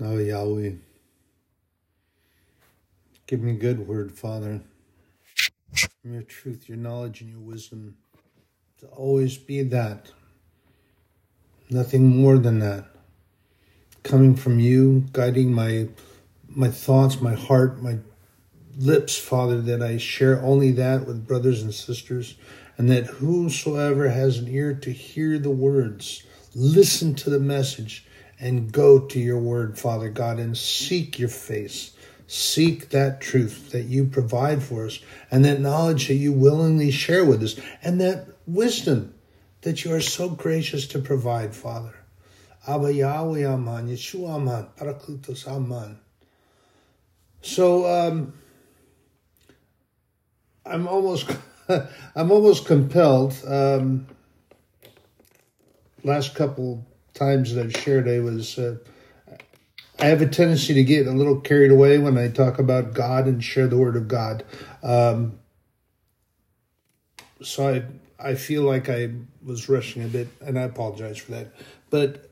Now, Yahweh, give me good word, Father. From your truth, your knowledge, and your wisdom to always be that. Nothing more than that. Coming from you, guiding my my thoughts, my heart, my lips, Father, that I share only that with brothers and sisters, and that whosoever has an ear to hear the words, listen to the message, and go to your word, Father God, and seek your face. Seek that truth that you provide for us, and that knowledge that you willingly share with us, and that wisdom that you are so gracious to provide, Father. Abba Yahweh Aman, Yeshua Aman, Parakletos Aman. So um, I'm almost I'm almost compelled. Um, last couple times that I've shared, I was uh, I have a tendency to get a little carried away when I talk about God and share the Word of God. Um, so I I feel like I was rushing a bit, and I apologize for that. But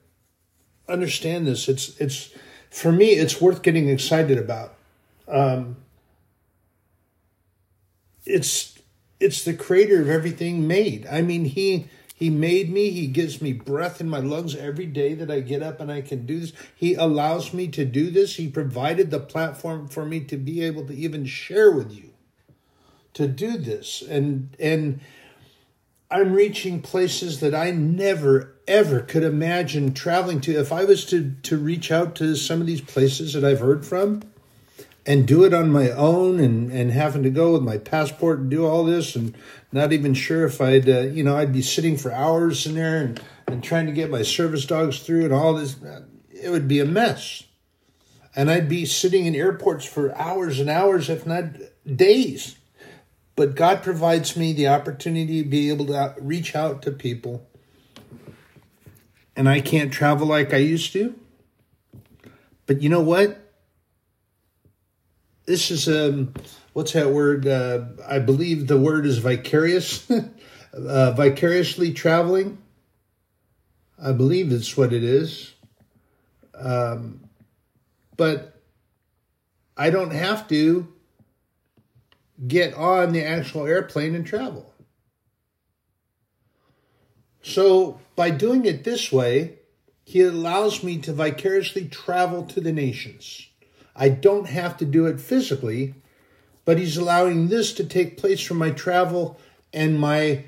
understand this: it's it's for me, it's worth getting excited about. Um, it's it's the creator of everything made. I mean, he he made me. He gives me breath in my lungs every day that I get up and I can do this. He allows me to do this. He provided the platform for me to be able to even share with you to do this. And and I'm reaching places that I never ever could imagine traveling to. If I was to to reach out to some of these places that I've heard from, and do it on my own and, and having to go with my passport and do all this and not even sure if I'd, uh, you know, I'd be sitting for hours in there and, and trying to get my service dogs through and all this. It would be a mess. And I'd be sitting in airports for hours and hours, if not days. But God provides me the opportunity to be able to reach out to people. And I can't travel like I used to. But you know what? This is um what's that word? Uh, i believe the word is vicarious uh, vicariously traveling. I believe that's what it is. Um, but i don't have to get on the actual airplane and travel. So by doing it this way he allows me to vicariously travel to the nations I don't have to do it physically, but He's allowing this to take place for my travel and my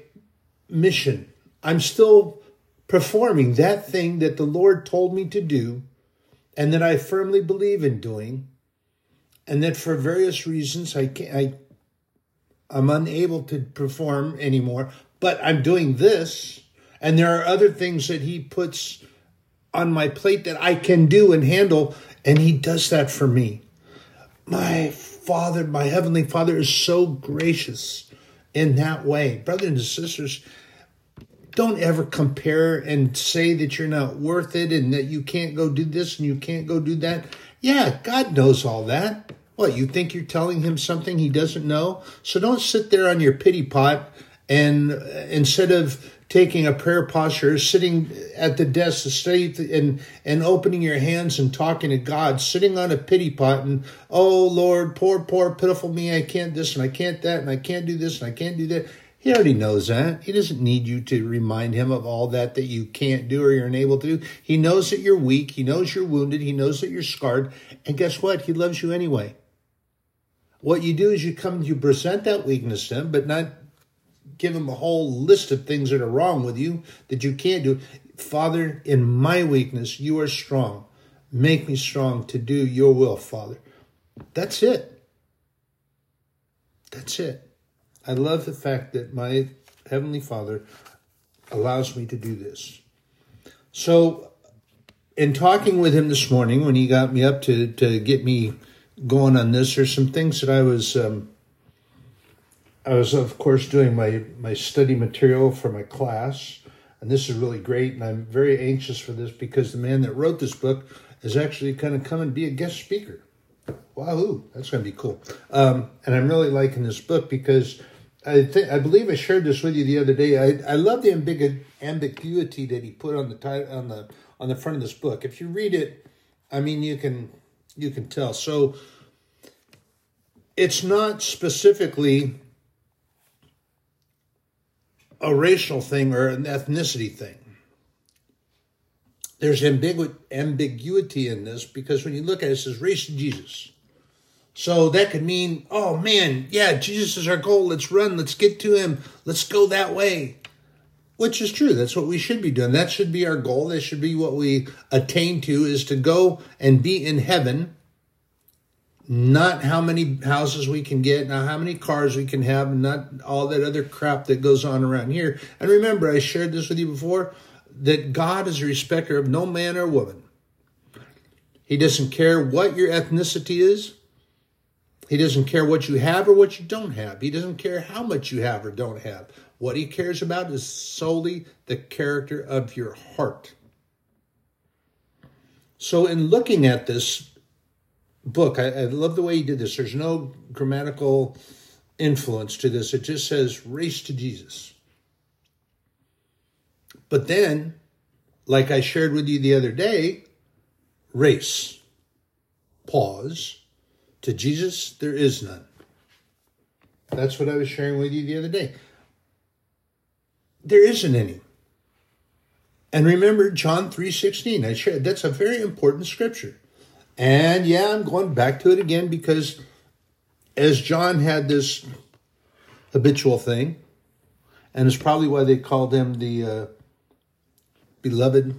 mission. I'm still performing that thing that the Lord told me to do and that I firmly believe in doing, and that for various reasons I can't, I, I'm unable to perform anymore, but I'm doing this, and there are other things that He puts on my plate that I can do and handle and he does that for me. My Father, my Heavenly Father is so gracious in that way. Brothers and sisters, don't ever compare and say that you're not worth it and that you can't go do this and you can't go do that. Yeah, God knows all that. What, you think you're telling him something he doesn't know? So don't sit there on your pity pot and uh, instead of taking a prayer posture, sitting at the desk to study and, and opening your hands and talking to God, sitting on a pity pot and, oh Lord, poor, poor, pitiful me, I can't this and I can't that and I can't do this and I can't do that. He already knows that. He doesn't need you to remind him of all that that you can't do or you're unable to do. He knows that you're weak. He knows you're wounded. He knows that you're scarred. And guess what? He loves you anyway. What you do is you come, you present that weakness to him, but not give him a whole list of things that are wrong with you that you can't do. Father, in my weakness, you are strong. Make me strong to do your will, Father. That's it. That's it. I love the fact that my Heavenly Father allows me to do this. So, in talking with him this morning, when he got me up to, to get me going on this, there's some things that I was um, I was, of course, doing my, my study material for my class, and this is really great. And I'm very anxious for this because the man that wrote this book is actually going to come and be a guest speaker. Wahoo! That's going to be cool. Um, and I'm really liking this book because I think I believe I shared this with you the other day. I, I love the ambigu- ambiguity that he put on the title on the on the front of this book. If you read it, I mean, you can you can tell. So it's not specifically a racial thing or an ethnicity thing. There's ambigu- ambiguity in this because when you look at it, it says race to Jesus. So that could mean, oh man, yeah, Jesus is our goal. Let's run. Let's get to him. Let's go that way. Which is true. That's what we should be doing. That should be our goal. That should be what we attain to is to go and be in heaven. Not how many houses we can get, not how many cars we can have, not all that other crap that goes on around here. And remember, I shared this with you before that God is a respecter of no man or woman. He doesn't care what your ethnicity is. He doesn't care what you have or what you don't have. He doesn't care how much you have or don't have. What he cares about is solely the character of your heart. So, in looking at this book, I, I love the way he did this. There's no grammatical influence to this, it just says race to Jesus. But then, like I shared with you the other day, race, pause, to Jesus, there is none. That's what I was sharing with you the other day. There isn't any. And remember John 3:16. I shared that's a very important scripture. And yeah, I'm going back to it again because as John had this habitual thing, and it's probably why they called him the uh, beloved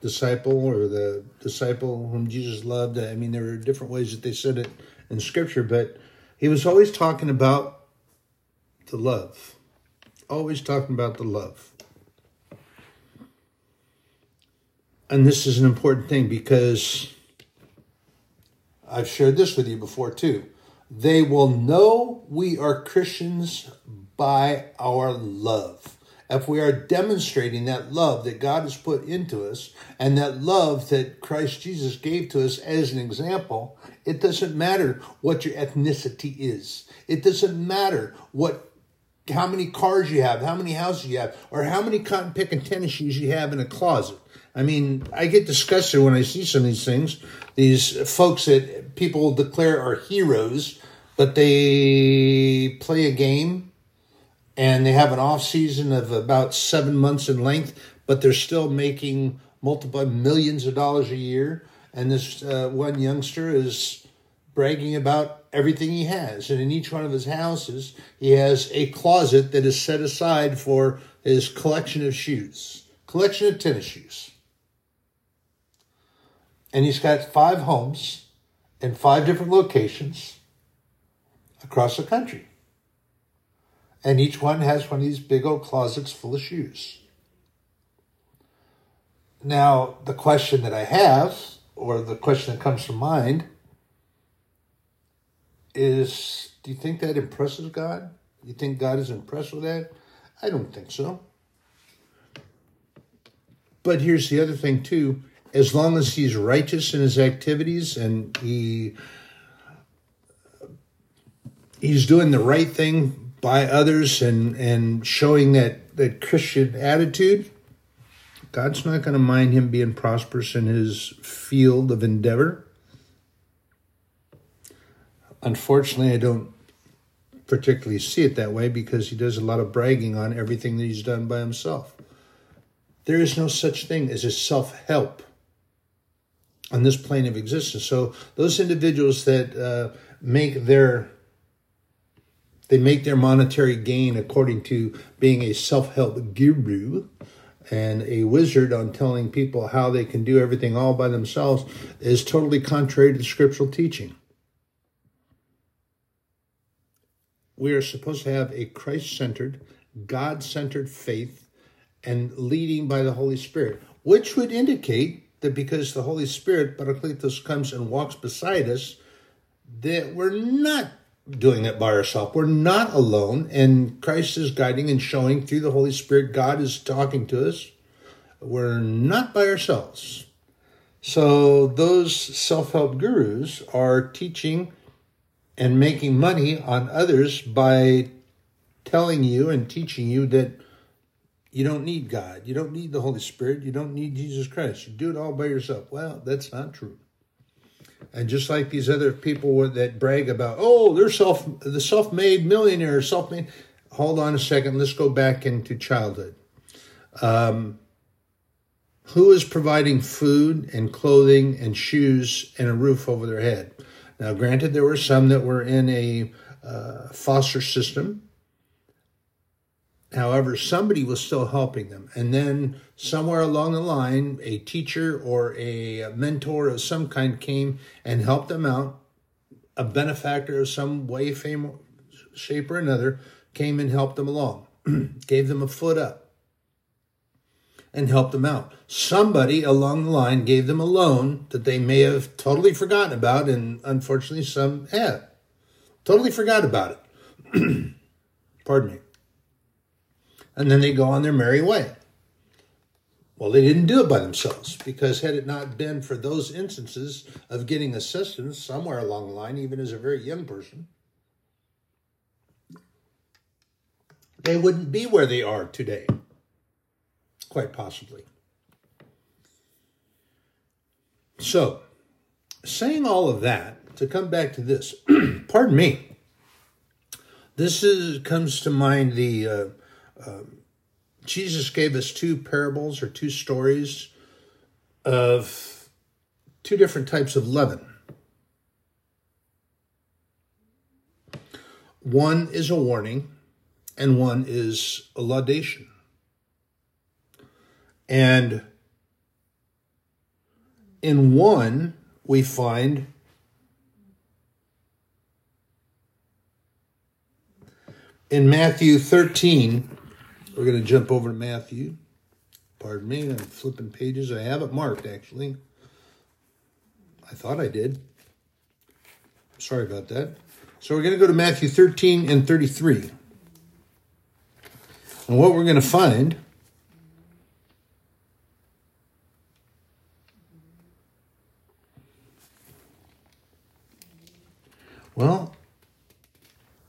disciple or the disciple whom Jesus loved. I mean, there are different ways that they said it in Scripture, but he was always talking about the love. Always talking about the love. And this is an important thing because I've shared this with you before too. They will know we are Christians by our love if we are demonstrating that love that God has put into us and that love that Christ Jesus gave to us as an example, it doesn't matter what your ethnicity is. It doesn't matter what how many cars you have, how many houses you have, or how many cotton picking tennis shoes you have in a closet. I mean, I get disgusted when I see some of these things. These folks that people declare are heroes, but they play a game and they have an off season of about seven months in length, but they're still making multiple millions of dollars a year. And this uh, one youngster is bragging about everything he has. And in each one of his houses, he has a closet that is set aside for his collection of shoes, collection of tennis shoes. And he's got five homes in five different locations across the country and each one has one of these big old closets full of shoes. Now, the question that I have, or the question that comes to mind, is do you think that impresses God? You think God is impressed with that? I don't think so. But here's the other thing, too. As long as he's righteous in his activities and he he's doing the right thing by others and and showing that that Christian attitude, God's not going to mind him being prosperous in his field of endeavor. Unfortunately, I don't particularly see it that way because he does a lot of bragging on everything that he's done by himself. There is no such thing as a self help on this plane of existence. So, those individuals that uh, make their they make their monetary gain according to being a self help guru and a wizard on telling people how they can do everything all by themselves is totally contrary to the scriptural teaching. We are supposed to have a Christ centered, God centered faith and leading by the Holy Spirit, which would indicate that because the Holy Spirit, Parakletos, comes and walks beside us, that we're not doing it by ourselves. We're not alone, and Christ is guiding and showing through the Holy Spirit. God is talking to us. We're not by ourselves. So, those self help gurus are teaching and making money on others by telling you and teaching you that you don't need God. You don't need the Holy Spirit. You don't need Jesus Christ. You do it all by yourself. Well, that's not true. And just like these other people that brag about, oh, they're self the self-made millionaire, self-made. Hold on a second. Let's go back into childhood. Um, who is providing food and clothing and shoes and a roof over their head? Now, granted, there were some that were in a uh, foster system. However, somebody was still helping them. And then somewhere along the line, a teacher or a mentor of some kind came and helped them out. A benefactor of some way, fame, shape, or another came and helped them along, gave them a foot up and helped them out. Somebody along the line gave them a loan that they may have totally forgotten about, and unfortunately, some have. Totally forgot about it. Pardon me. And then they go on their merry way. Well, they didn't do it by themselves because had it not been for those instances of getting assistance somewhere along the line, even as a very young person, they wouldn't be where they are today quite possibly. So, saying all of that, to come back to this, pardon me, this is comes to mind the uh, uh, Jesus gave us two parables or two stories of two different types of leaven. One is a warning, and one is a laudation. And in one, we find in Matthew 13, we're going to jump over to Matthew. Pardon me, I'm flipping pages. I have it marked actually. I thought I did. Sorry about that. So we're going to go to Matthew 13 and 33. And what we're going to find Well,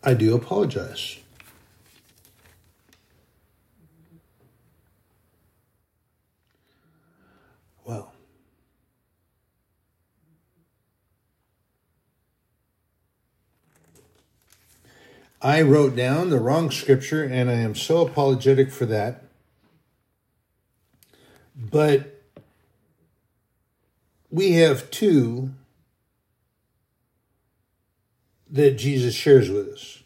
I do apologize. Well, I wrote down the wrong scripture and I am so apologetic for that. But we have two that Jesus shares with us.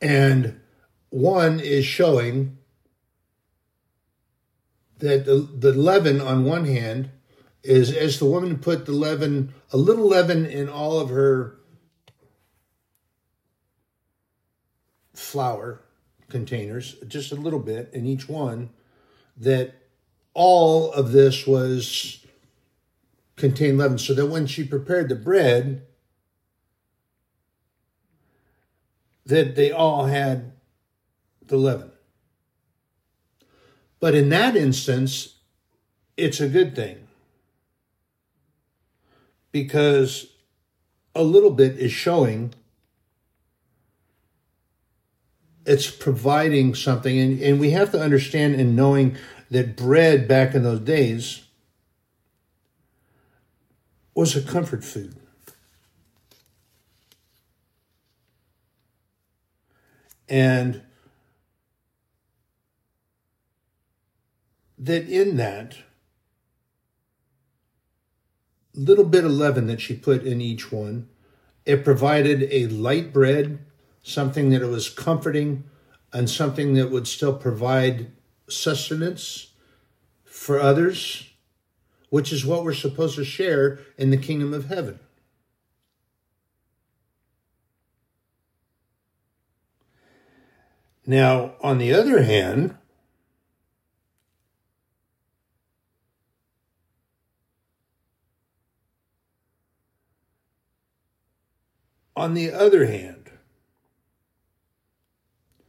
And one is showing that the, the leaven on one hand is as the woman put the leaven, a little leaven in all of her flour containers, just a little bit in each one, that all of this was contained leaven, so that when she prepared the bread, that they all had the leaven. But in that instance, it's a good thing because a little bit is showing it's providing something and, and we have to understand in knowing that bread back in those days was a comfort food. And that in that little bit of leaven that she put in each one, it provided a light bread, something that it was comforting, and something that would still provide sustenance for others which is what we're supposed to share in the kingdom of heaven. Now, on the other hand, on the other hand,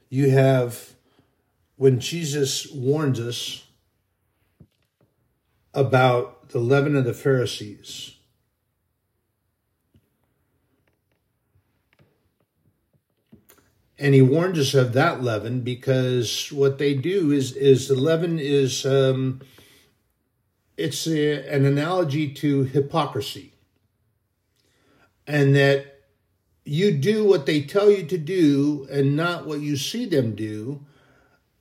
you have when Jesus warns us about the leaven of the Pharisees. and he warns us of that leaven because what they do is is the leaven is um, it's a, an analogy to hypocrisy and that you do what they tell you to do and not what you see them do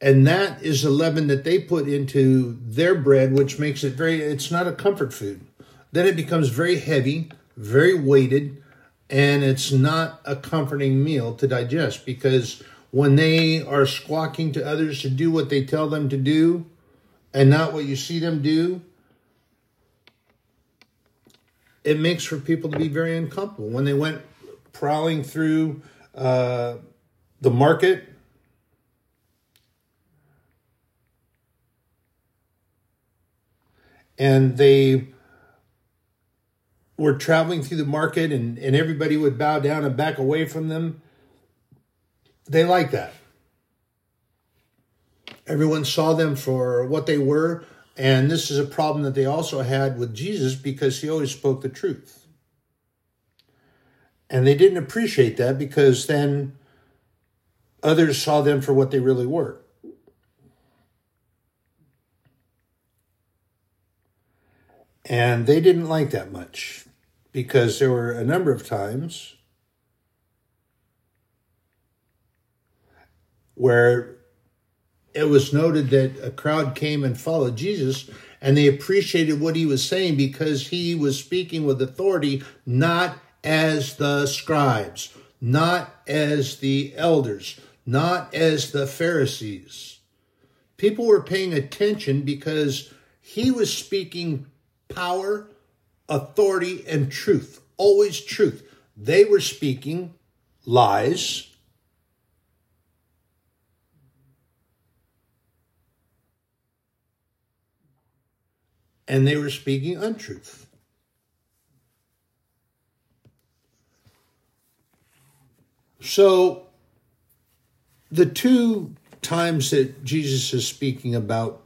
and that is the leaven that they put into their bread which makes it very it's not a comfort food then it becomes very heavy very weighted and it's not a comforting meal to digest because when they are squawking to others to do what they tell them to do and not what you see them do, it makes for people to be very uncomfortable. When they went prowling through uh, the market, and they were traveling through the market and, and everybody would bow down and back away from them. They like that. Everyone saw them for what they were. And this is a problem that they also had with Jesus because he always spoke the truth. And they didn't appreciate that because then others saw them for what they really were. And they didn't like that much because there were a number of times where it was noted that a crowd came and followed Jesus and they appreciated what he was saying because he was speaking with authority, not as the scribes, not as the elders, not as the Pharisees. People were paying attention because he was speaking power authority, and truth. Always truth. They were speaking lies. And they were speaking untruth. So, the two times that Jesus is speaking about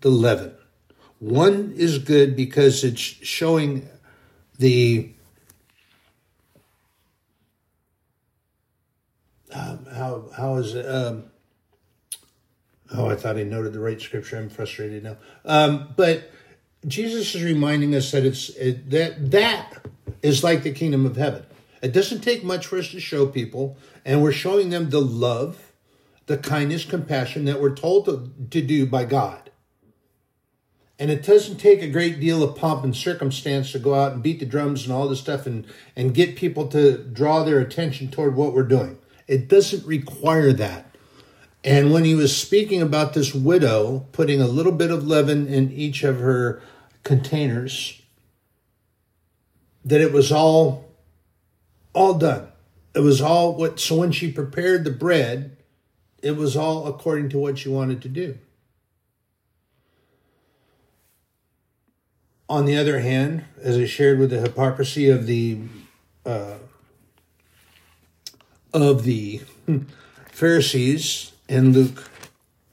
the leaven, one is good because it's showing the um, how how is it? Um, oh, I thought I noted the right scripture. I'm frustrated now. Um, but Jesus is reminding us that it's it, that that is like the kingdom of heaven. It doesn't take much for us to show people, and we're showing them the love, the kindness, compassion that we're told to, to do by God. And it doesn't take a great deal of pomp and circumstance to go out and beat the drums and all this stuff and, and get people to draw their attention toward what we're doing. It doesn't require that. And when he was speaking about this widow putting a little bit of leaven in each of her containers, that it was all all done. It was all what so when she prepared the bread, it was all according to what she wanted to do. on the other hand, as I shared with the hypocrisy of the uh, of the Pharisees in Luke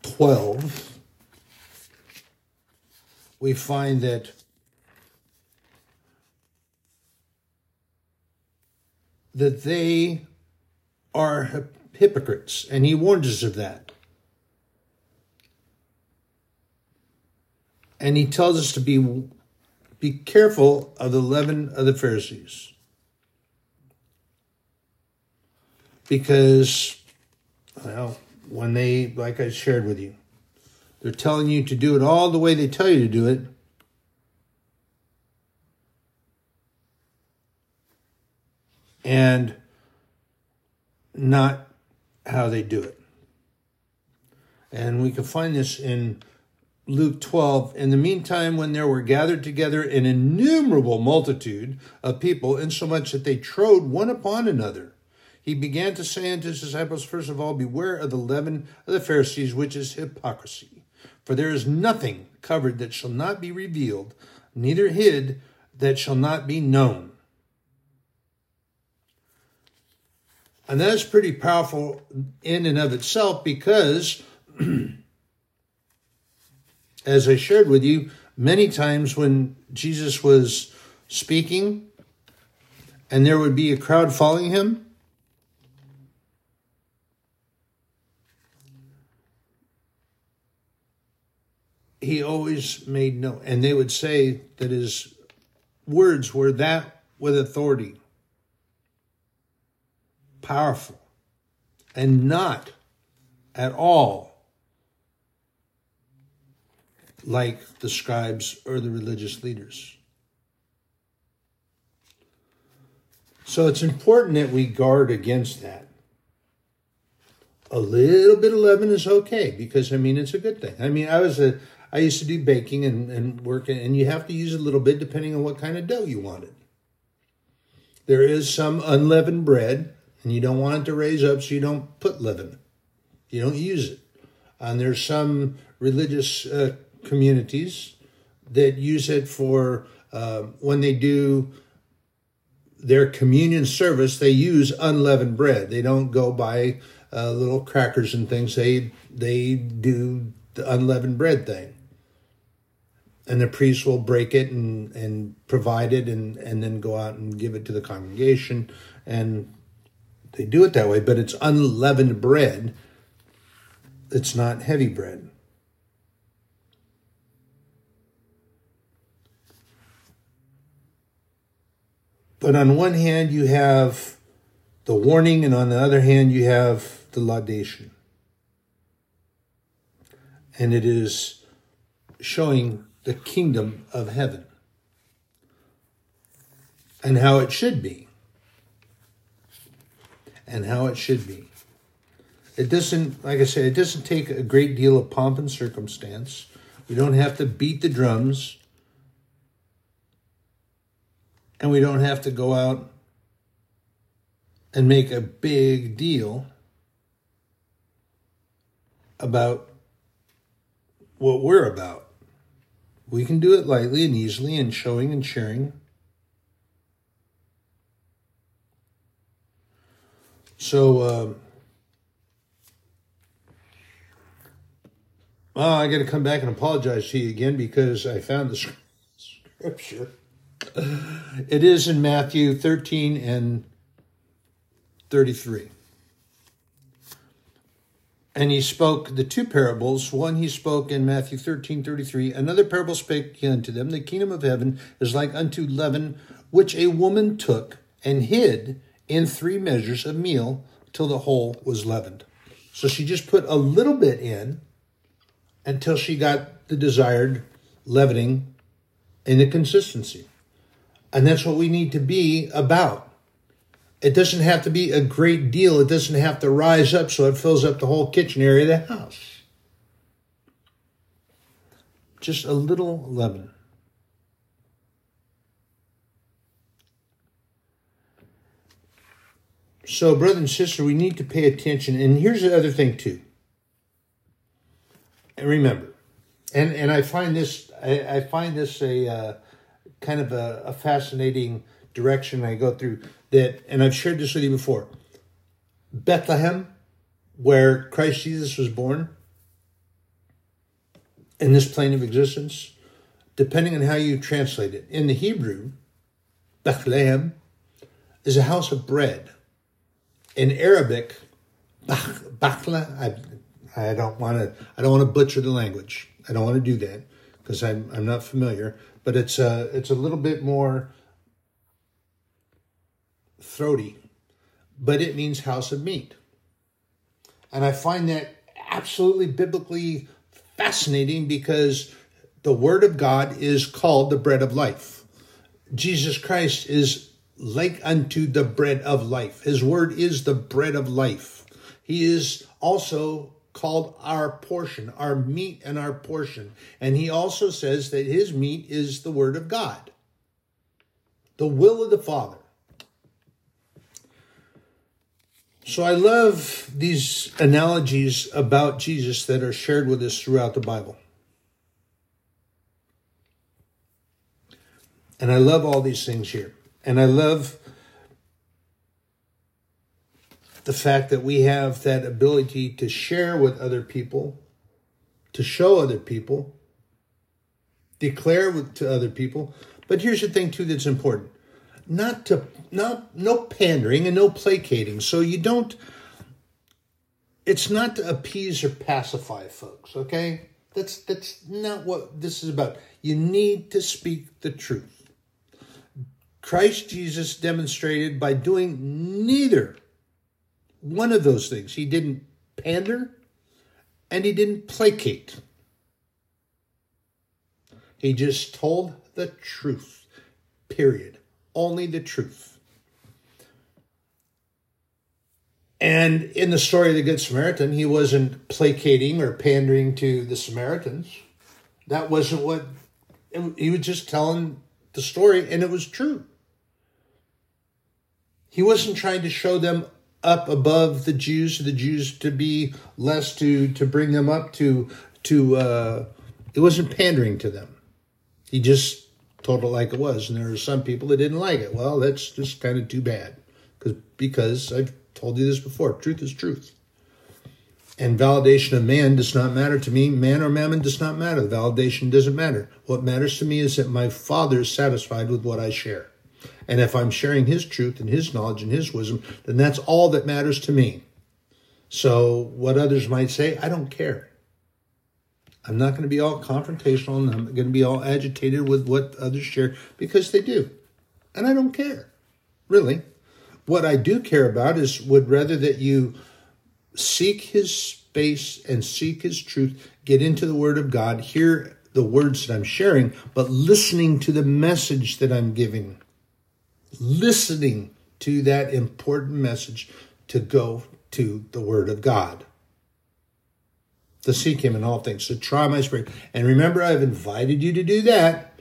twelve, we find that that they are hypocrites, and he warns us of that. And he tells us to be be careful of the leaven of the Pharisees. Because, well, when they, like I shared with you, they're telling you to do it all the way they tell you to do it. And not how they do it. And we can find this in Luke 12, in the meantime, when there were gathered together an innumerable multitude of people, insomuch that they trode one upon another, he began to say unto his disciples, First of all, beware of the leaven of the Pharisees, which is hypocrisy. For there is nothing covered that shall not be revealed, neither hid that shall not be known. And that's pretty powerful in and of itself because, as I shared with you, many times when Jesus was speaking and there would be a crowd following him, he always made no, and they would say that his words were that with authority powerful, and not at all like the scribes or the religious leaders. So it's important that we guard against that. A little bit of leaven is okay because I mean it's a good thing. I mean I was a I used to do baking and, and work and you have to use a little bit depending on what kind of dough you wanted. There is some unleavened bread and you don't want it to raise up so you don't put leaven. You don't use it. And there's some religious uh, communities that use it for uh, when they do their communion service, they use unleavened bread. They don't go buy uh, little crackers and things. They they do the unleavened bread thing, and the priest will break it and and provide it, and and then go out and give it to the congregation, and they do it that way. But it's unleavened bread. It's not heavy bread. But on one hand, you have the warning, and on the other hand, you have the laudation. And it is showing the kingdom of heaven and how it should be. And how it should be. It doesn't, like I said, it doesn't take a great deal of pomp and circumstance. We don't have to beat the drums and we don't have to go out and make a big deal about what we're about. We can do it lightly and easily and showing and sharing. So, um, oh, I got to come back and apologize to you again because I found the scripture. It is in Matthew 13 and 33. And he spoke the two parables. One he spoke in Matthew 13, 33. Another parable spake unto them, The kingdom of heaven is like unto leaven, which a woman took and hid in three measures of meal till the whole was leavened. So she just put a little bit in until she got the desired leavening in the consistency. And that's what we need to be about. It doesn't have to be a great deal. It doesn't have to rise up so it fills up the whole kitchen area of the house. Just a little leaven. So, brother and sister, we need to pay attention. And here's the other thing, too. And remember, and, and I find this I, I find this a uh, kind of a, a fascinating direction I go through that, and I've shared this with you before. Bethlehem, where Christ Jesus was born, in this plane of existence, depending on how you translate it. In the Hebrew, Bethlehem is a house of bread. In Arabic, Bachla, I, I don't want to I don't want to butcher the language. I don't want to do that because I'm I'm not familiar but it's a it's a little bit more throaty, but it means house of meat. And I find that absolutely biblically fascinating because the word of God is called the bread of life. Jesus Christ is like unto the bread of life. His word is the bread of life. He is also called our portion, our meat and our portion. And he also says that his meat is the word of God, the will of the Father. So I love these analogies about Jesus that are shared with us throughout the Bible. And I love all these things here. And I love the fact that we have that ability to share with other people, to show other people, declare to other people. But here's the thing too that's important. Not to not no pandering and no placating. So you don't it's not to appease or pacify folks, okay? That's that's not what this is about. You need to speak the truth. Christ Jesus demonstrated by doing neither one of those things. He didn't pander and he didn't placate. He just told the truth. Period. Only the truth. And in the story of the Good Samaritan, he wasn't placating or pandering to the Samaritans. That wasn't what he was just telling the story, and it was true. He wasn't trying to show them up above the Jews, the Jews to be less to to bring them up to to. Uh, it wasn't pandering to them. He just told it like it was, and there are some people that didn't like it. Well, that's just kind of too bad, because because I've told you this before. Truth is truth. And validation of man does not matter to me. Man or mammon does not matter. Validation doesn't matter. What matters to me is that my Father is satisfied with what I share. And if I'm sharing his truth and his knowledge and his wisdom, then that's all that matters to me. So, what others might say, I don't care. I'm not going to be all confrontational and I'm going to be all agitated with what others share because they do. And I don't care, really. What I do care about is would rather that you seek his space and seek his truth, get into the word of God, hear the words that I'm sharing, but listening to the message that I'm giving listening to that important message to go to the Word of God. To seek Him in all things, to try my spirit. And remember, I've invited you to do that.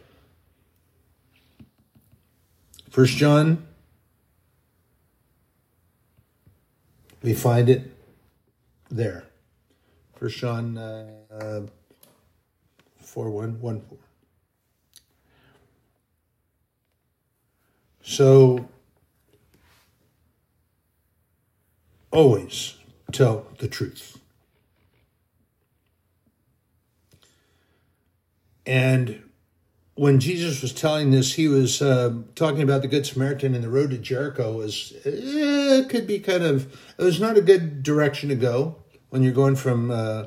First John, we find it there. First John uh, 4 1, 1 4. So always tell the truth. And when Jesus was telling this, he was uh, talking about the Good Samaritan and the road to Jericho was eh, it could be kind of it was not a good direction to go when you're going from uh,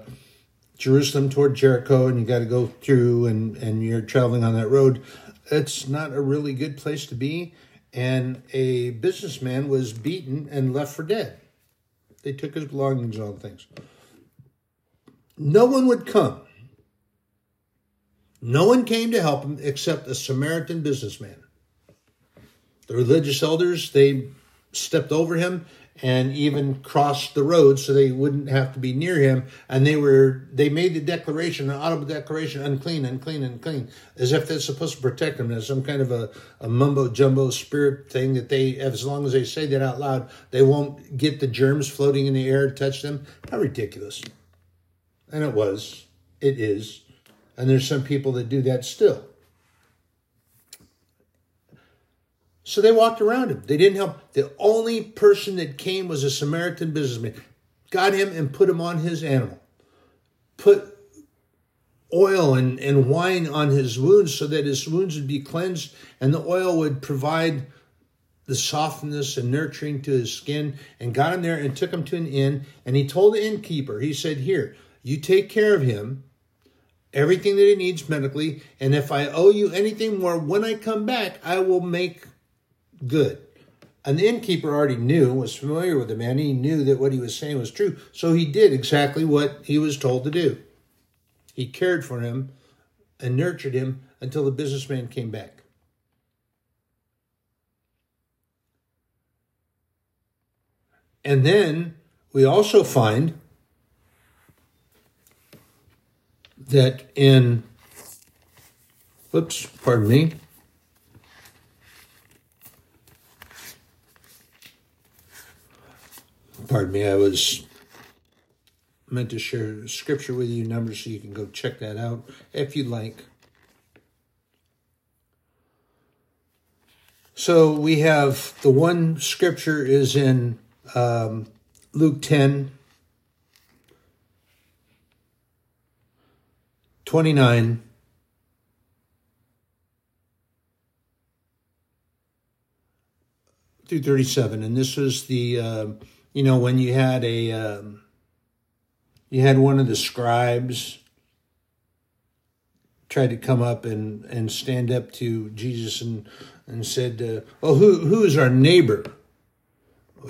Jerusalem toward Jericho and you got to go through and and you're traveling on that road. It's not a really good place to be and a businessman was beaten and left for dead. They took his belongings and all things. No one would come. No one came to help him except a Samaritan businessman. The religious elders, they stepped over him and even crossed the road so they wouldn't have to be near him. And they were they made the declaration, an audible declaration, unclean, unclean, unclean, as if that's supposed to protect them. As some kind of a, a mumbo jumbo spirit thing that they, as long as they say that out loud, they won't get the germs floating in the air to touch them. How ridiculous! And it was, it is, and there's some people that do that still. So they walked around him. They didn't help. The only person that came was a Samaritan businessman. Got him and put him on his animal. Put oil and, and wine on his wounds so that his wounds would be cleansed and the oil would provide the softness and nurturing to his skin and got him there and took him to an inn and he told the innkeeper he said here you take care of him everything that he needs medically and if i owe you anything more when i come back i will make good. And the innkeeper already knew, was familiar with the man. He knew that what he was saying was true. So he did exactly what he was told to do. He cared for him and nurtured him until the businessman came back. And then we also find that in, whoops, pardon me, pardon me, I was meant to share scripture with you, numbers, so you can go check that out if you'd like. So we have the one scripture is in um, Luke 10, 29. Through 37, and this was the uh, you know, when you had a, um, you had one of the scribes tried to come up and, and stand up to Jesus and and said, uh, "Well, who who is our neighbor?"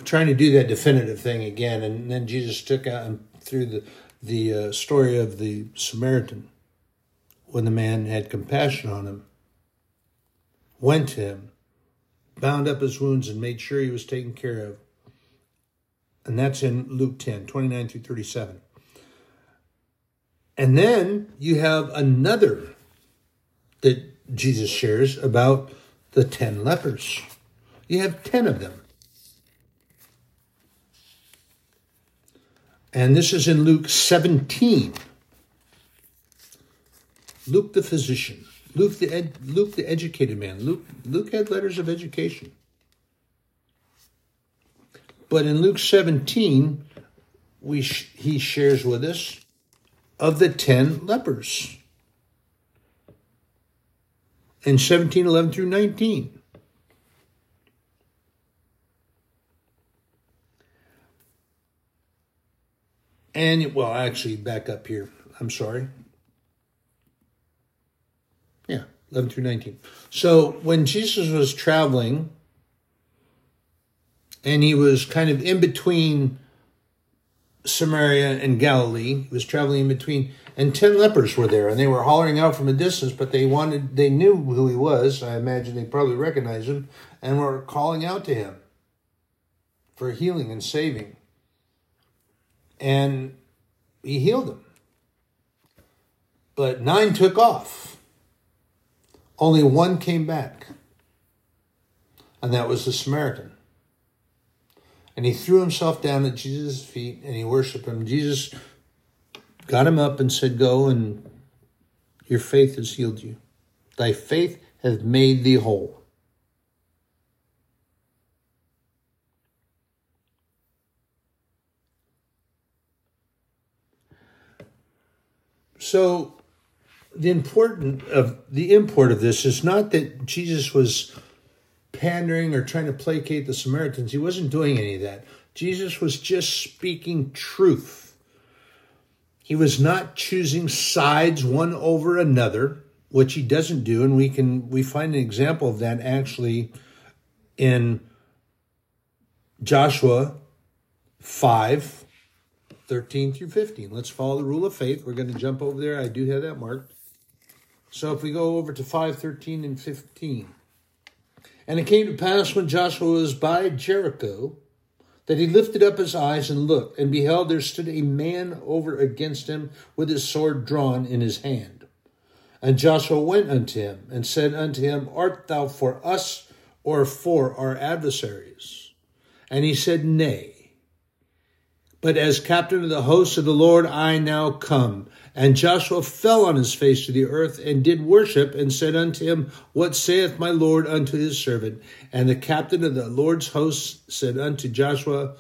Trying to do that definitive thing again, and then Jesus took out and through the the uh, story of the Samaritan, when the man had compassion on him, went to him, bound up his wounds, and made sure he was taken care of. And that's in Luke 10, 29 through 37. And then you have another that Jesus shares about the 10 lepers. You have 10 of them. And this is in Luke 17. Luke the physician, Luke the ed, Luke the educated man. Luke Luke had letters of education. But in Luke 17, we sh- he shares with us of the 10 lepers. In 17, 11 through 19. And, well, actually, back up here. I'm sorry. Yeah, 11 through 19. So when Jesus was traveling, and he was kind of in between Samaria and Galilee, he was traveling in between, and 10 lepers were there, and they were hollering out from a distance, but they wanted, they knew who he was. I imagine they probably recognized him, and were calling out to him for healing and saving and he healed them. But nine took off. Only one came back, and that was the Samaritan. And he threw himself down at Jesus' feet and he worshiped him. Jesus got him up and said, Go and your faith has healed you. Thy faith hath made thee whole. So the important of the import of this is not that Jesus was pandering or trying to placate the Samaritans. He wasn't doing any of that. Jesus was just speaking truth. He was not choosing sides one over another, which he doesn't do, and we can we find an example of that actually in Joshua 5 13 through 15. Let's follow the rule of faith. We're going to jump over there. I do have that marked. So if we go over to 5, 13, and 15. And it came to pass when Joshua was by Jericho that he lifted up his eyes and looked, and beheld there stood a man over against him with his sword drawn in his hand. And Joshua went unto him and said unto him, Art thou for us or for our adversaries? And he said, Nay but as captain of the hosts of the Lord, I now come. And Joshua fell on his face to the earth and did worship and said unto him, What saith my Lord unto his servant? And the captain of the Lord's hosts said unto Joshua,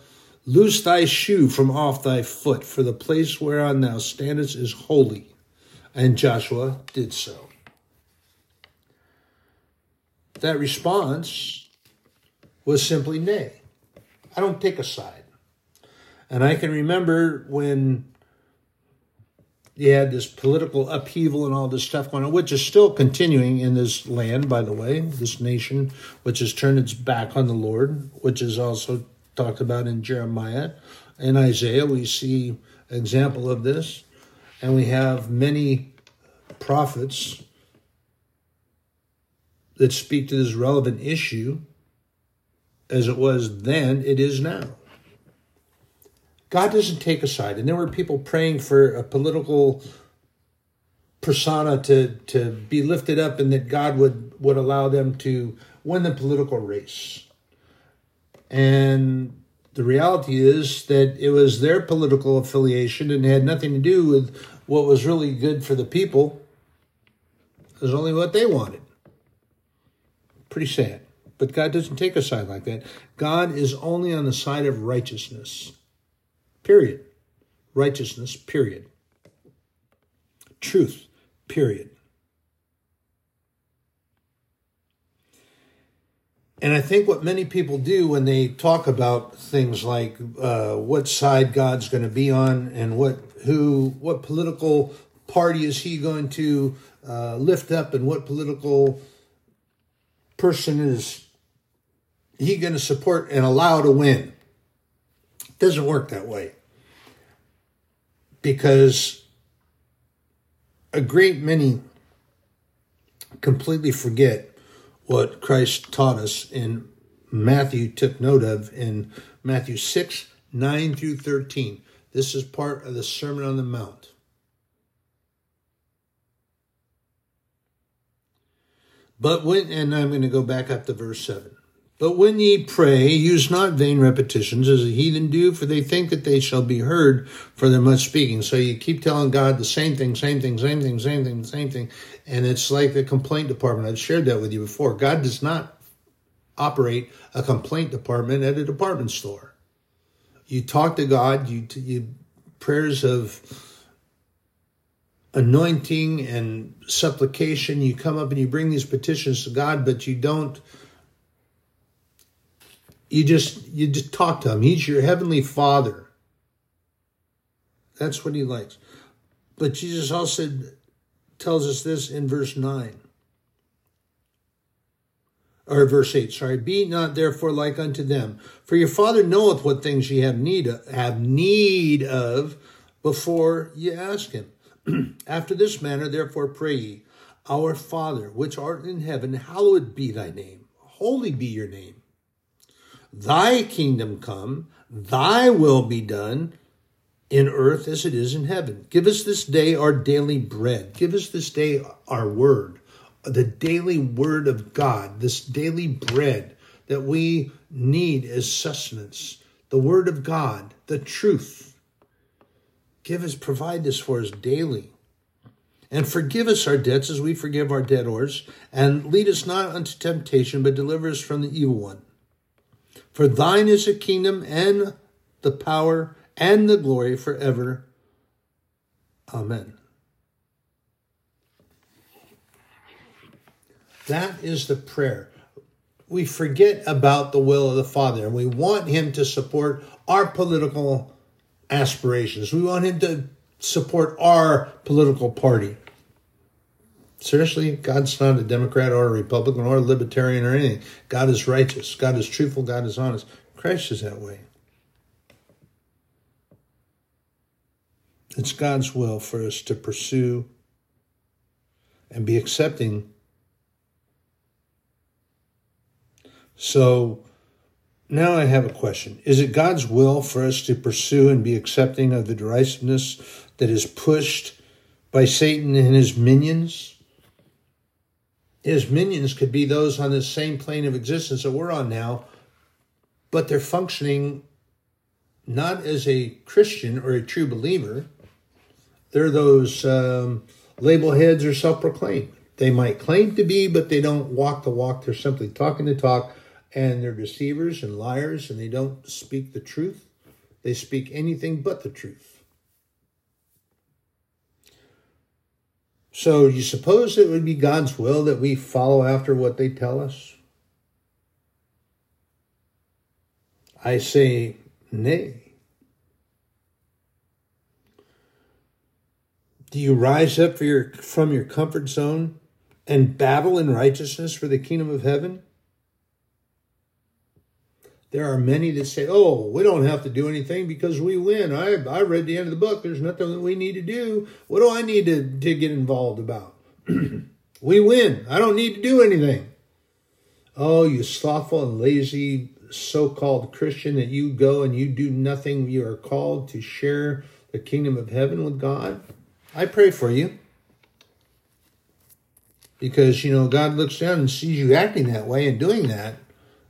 Loose thy shoe from off thy foot, for the place whereon thou standest is holy. And Joshua did so. That response was simply nay. I don't take a side. And I can remember when you had this political upheaval and all this stuff going on, which is still continuing in this land, by the way, this nation, which has turned its back on the Lord, which is also talked about in Jeremiah and Isaiah. We see example of this. And we have many prophets that speak to this relevant issue as it was then, it is now. God doesn't take a side. And there were people praying for a political persona to, to be lifted up and that God would, would allow them to win the political race. And the reality is that it was their political affiliation and had nothing to do with what was really good for the people. It was only what they wanted. Pretty sad. But God doesn't take a side like that. God is only on the side of righteousness. Period. Righteousness, period. Truth, period. And I think what many people do when they talk about things like uh, what side God's going to be on and what who what political party is he going to uh, lift up and what political person is he going to support and allow to win. Doesn't work that way. Because a great many completely forget what Christ taught us in Matthew took note of in Matthew 6, 9 through 13. This is part of the Sermon on the Mount. But when, and I'm going to go back up to verse 7. But when ye pray, use not vain repetitions as the heathen do, for they think that they shall be heard for their much speaking. So you keep telling God the same thing, same thing, same thing, same thing, same thing. And it's like the complaint department. I've shared that with you before. God does not operate a complaint department at a department store. You talk to God, you, you prayers of anointing and supplication, you come up and you bring these petitions to God, but you don't you just you just talk to him. He's your heavenly father. That's what he likes. But Jesus also tells us this in verse 9. Or verse 8, sorry. Be not therefore like unto them, for your father knoweth what things ye have need of, have need of before ye ask him. After this manner, therefore, pray ye, Our Father, which art in heaven, hallowed be thy name. Holy be your name. Thy kingdom come, thy will be done in earth as it is in heaven. Give us this day our daily bread. Give us this day our word, the daily word of God, this daily bread that we need as sustenance, the word of God, the truth. Give us, provide this for us daily. And forgive us our debts as we forgive our debtors, and lead us not unto temptation, but deliver us from the evil one. For thine is the kingdom and the power and the glory forever. Amen. That is the prayer. We forget about the will of the Father and we want Him to support our political aspirations. We want Him to support our political party. Seriously, God's not a Democrat or a Republican or a Libertarian or anything. God is righteous. God is truthful. God is honest. Christ is that way. It's God's will for us to pursue and be accepting. So now I have a question. Is it God's will for us to pursue and be accepting of the derisiveness that is pushed by Satan and his minions? His minions could be those on the same plane of existence that we're on now, but they're functioning not as a Christian or a true believer. They're those um, label heads or self proclaimed. They might claim to be, but they don't walk the walk. They're simply talking the talk, and they're deceivers and liars, and they don't speak the truth. They speak anything but the truth. So you suppose it would be God's will that we follow after what they tell us? I say nay. Do you rise up your, from your comfort zone and battle in righteousness for the kingdom of heaven? There are many that say, oh, we don't have to do anything because we win. I, I read the end of the book. There's nothing that we need to do. What do I need to, to get involved about? we win. I don't need to do anything. Oh, you slothful and lazy so called Christian that you go and you do nothing. You are called to share the kingdom of heaven with God. I pray for you. Because, you know, God looks down and sees you acting that way and doing that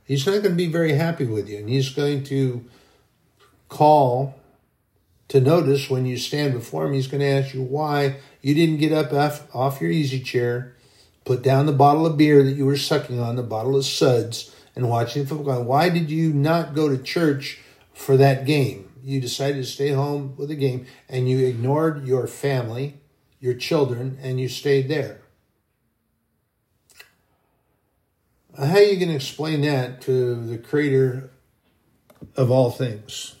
he's not going to be very happy with you. And he's going to call to notice when you stand before him. He's going to ask you why you didn't get up off, your easy chair, put down the bottle of beer that you were sucking on, the bottle of suds, and watching football. Why did you not go to church for that game? You decided to stay home with the game and you ignored your family, your children, and you stayed there. How are you going to explain that to the creator of all things?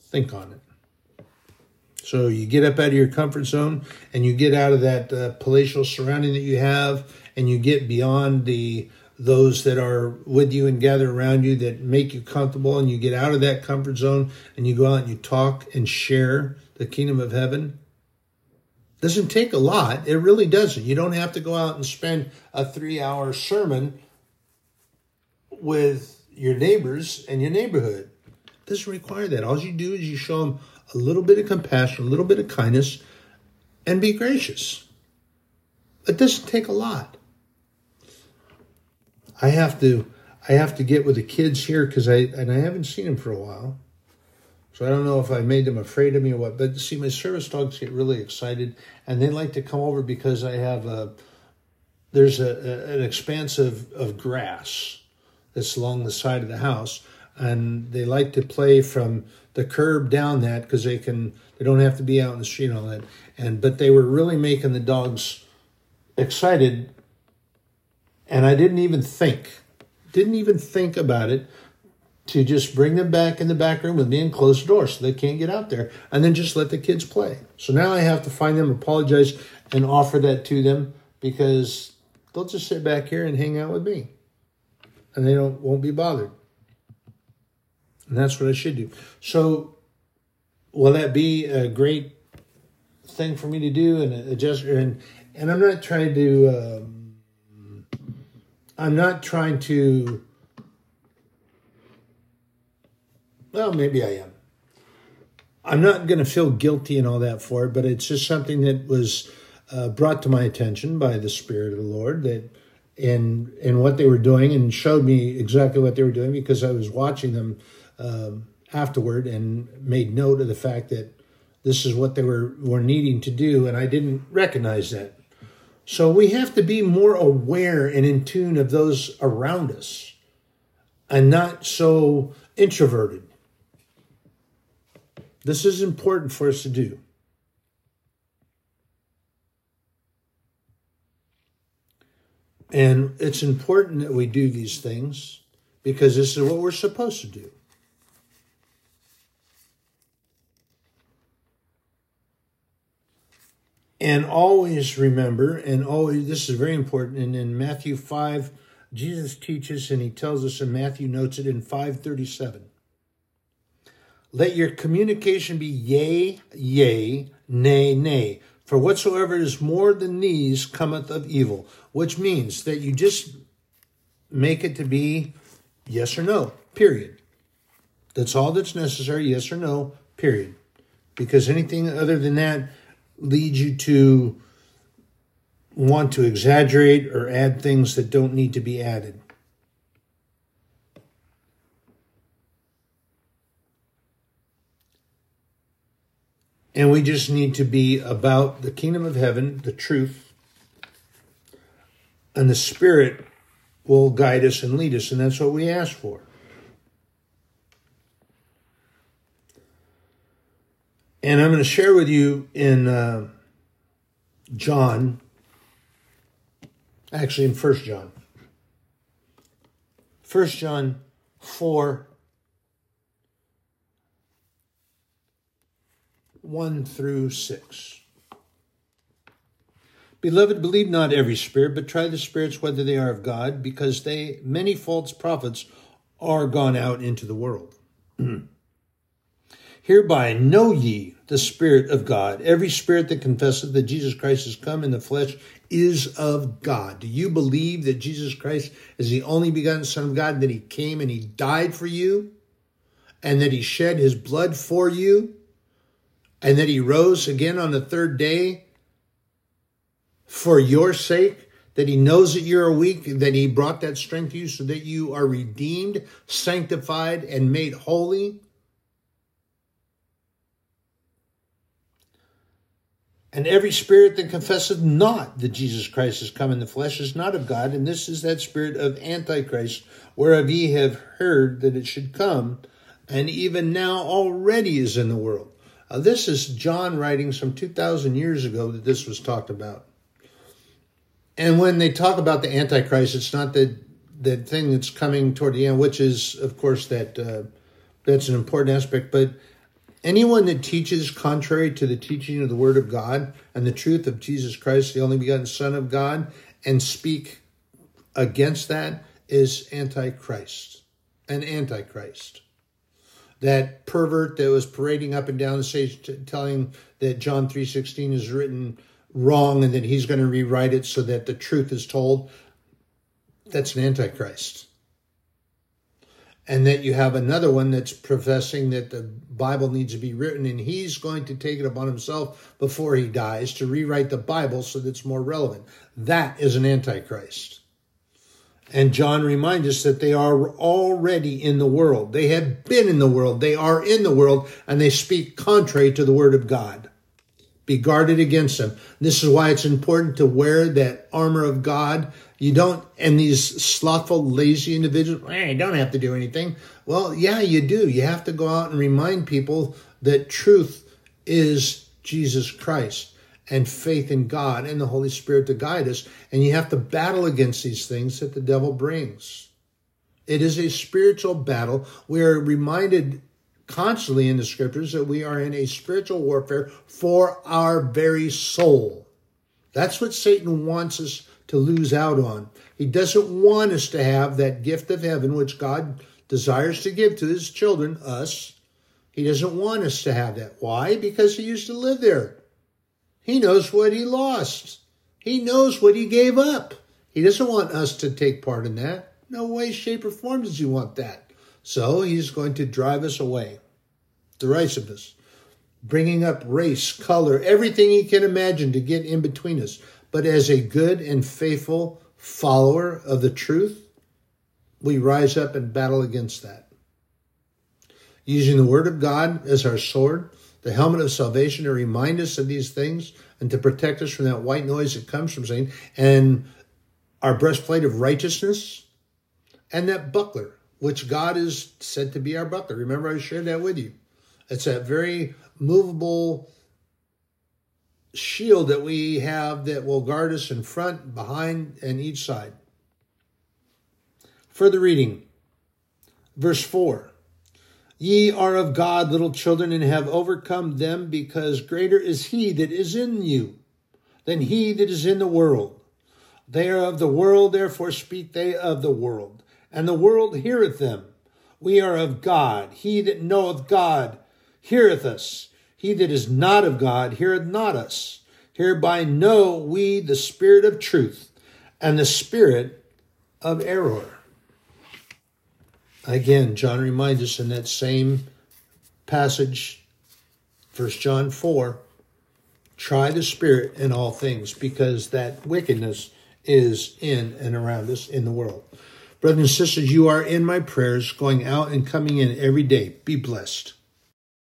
Think on it. So you get up out of your comfort zone and you get out of that uh, palatial surrounding that you have and you get beyond the those that are with you and gather around you that make you comfortable and you get out of that comfort zone and you go out and you talk and share the kingdom of heaven doesn't take a lot. It really doesn't. You don't have to go out and spend a three hour sermon with your neighbors and your neighborhood. It doesn't require that. All you do is you show them a little bit of compassion a little bit of kindness and be gracious. It doesn't take a lot. I have to I have to get with the kids here because I and I haven't seen them for a while. So I don't know if I made them afraid of me or what. But see, my service dogs get really excited and they like to come over because I have a there's a, a an expanse of, of grass that's along the side of the house and they like to play from the curb down that because they can they don't have to be out in the street and all that and but they were really making the dogs excited and I didn't even think, didn't even think about it to just bring them back in the back room with me and close the door so they can't get out there and then just let the kids play. So now I have to find them, apologize, and offer that to them because they'll just sit back here and hang out with me. And they don't won't be bothered. And that's what I should do. So will that be a great thing for me to do and a gesture and and I'm not trying to um, I'm not trying to. Well, maybe I am. I'm not going to feel guilty and all that for it, but it's just something that was uh, brought to my attention by the Spirit of the Lord that in in what they were doing and showed me exactly what they were doing because I was watching them um, afterward and made note of the fact that this is what they were were needing to do, and I didn't recognize that so we have to be more aware and in tune of those around us and not so introverted. This is important for us to do. And it's important that we do these things because this is what we're supposed to do. And always remember, and always, this is very important, and in Matthew 5, Jesus teaches, and he tells us, and Matthew notes it in 537. Let your communication be yea, yea, nay, nay. For whatsoever is more than these cometh of evil, which means that you just make it to be yes or no, period. That's all that's necessary, yes or no, period. Because anything other than that leads you to want to exaggerate or add things that don't need to be added. And we just need to be about the kingdom of heaven, the truth, and the Spirit will guide us and lead us, and that's what we ask for. And I'm going to share with you in uh, John, actually in First John. First John 4 1 through 6. Beloved, believe not every spirit, but try the spirits whether they are of God, because they many false prophets are gone out into the world. Hereby know ye the Spirit of God. Every spirit that confesseth that Jesus Christ is come in the flesh is of God. Do you believe that Jesus Christ is the only begotten Son of God, that he came and he died for you, and that he shed his blood for you, and that he rose again on the third day for your sake? That he knows that you're weak, that he brought that strength to you so that you are redeemed, sanctified, and made holy And every spirit that confesseth not that Jesus Christ is come in the flesh is not of God, and this is that spirit of Antichrist, whereof ye have heard that it should come, and even now already is in the world. Uh, this is John writing some 2,000 years ago that this was talked about. And when they talk about the Antichrist, it's not that that thing that's coming toward the end, which is, of course, that uh, that's an important aspect, but Anyone that teaches contrary to the teaching of the Word of God and the truth of Jesus Christ, the only begotten Son of God, and speak against that is Antichrist. An Antichrist. That pervert that was parading up and down the stage t- telling that John 3.16 is written wrong and that he's going to rewrite it so that the truth is told, that's an Antichrist and that you have another one that's professing that the Bible needs to be written, and he's going to take it upon himself before he dies to rewrite the Bible so that it's more relevant. That is an antichrist. And John reminds us that they are already in the world. They have been in the world. They are in the world, and they speak contrary to the word of God. Be guarded against them. This is why it's important to wear that armor of God you don't, and these slothful, lazy individuals, hey, don't have to do anything. Well, yeah, you do. You have to go out and remind people that truth is Jesus Christ and faith in God and the Holy Spirit to guide us. And you have to battle against these things that the devil brings. It is a spiritual battle. We are reminded constantly in the scriptures that we are in a spiritual warfare for our very soul. That's what Satan wants us to lose out on. He doesn't want us to have that gift of heaven, which God desires to give to his children, us. He doesn't want us to have that. Why? Because he used to live there. He knows what he lost. He knows what he gave up. He doesn't want us to take part in that. No way, shape, or form does he want that. So he's going to drive us away. Derisiveness. Bringing up race, color, everything he can imagine to get in between us but as a good and faithful follower of the truth, we rise up and battle against that. Using the Word of God as our sword, the helmet of salvation to remind us of these things and to protect us from that white noise that comes from Satan, and our breastplate of righteousness, and that buckler, which God is said to be our buckler. Remember, I shared that with you. It's that very movable shield that we have that will guard us in front, behind, and each side. Further reading, verse 4 Ye are of God, little children, and have overcome them, because greater is he that is in you than he that is in the world. They are of the world, therefore speak they of the world, and the world heareth them. We are of God. He that knoweth God heareth us. He that is not of God heareth not us. Hereby know we the spirit of truth and the spirit of error. Again, John reminds us in that same passage, 1 John 4, try the spirit in all things because that wickedness is in and around us in the world. Brothers and sisters, you are in my prayers, going out and coming in every day. Be blessed.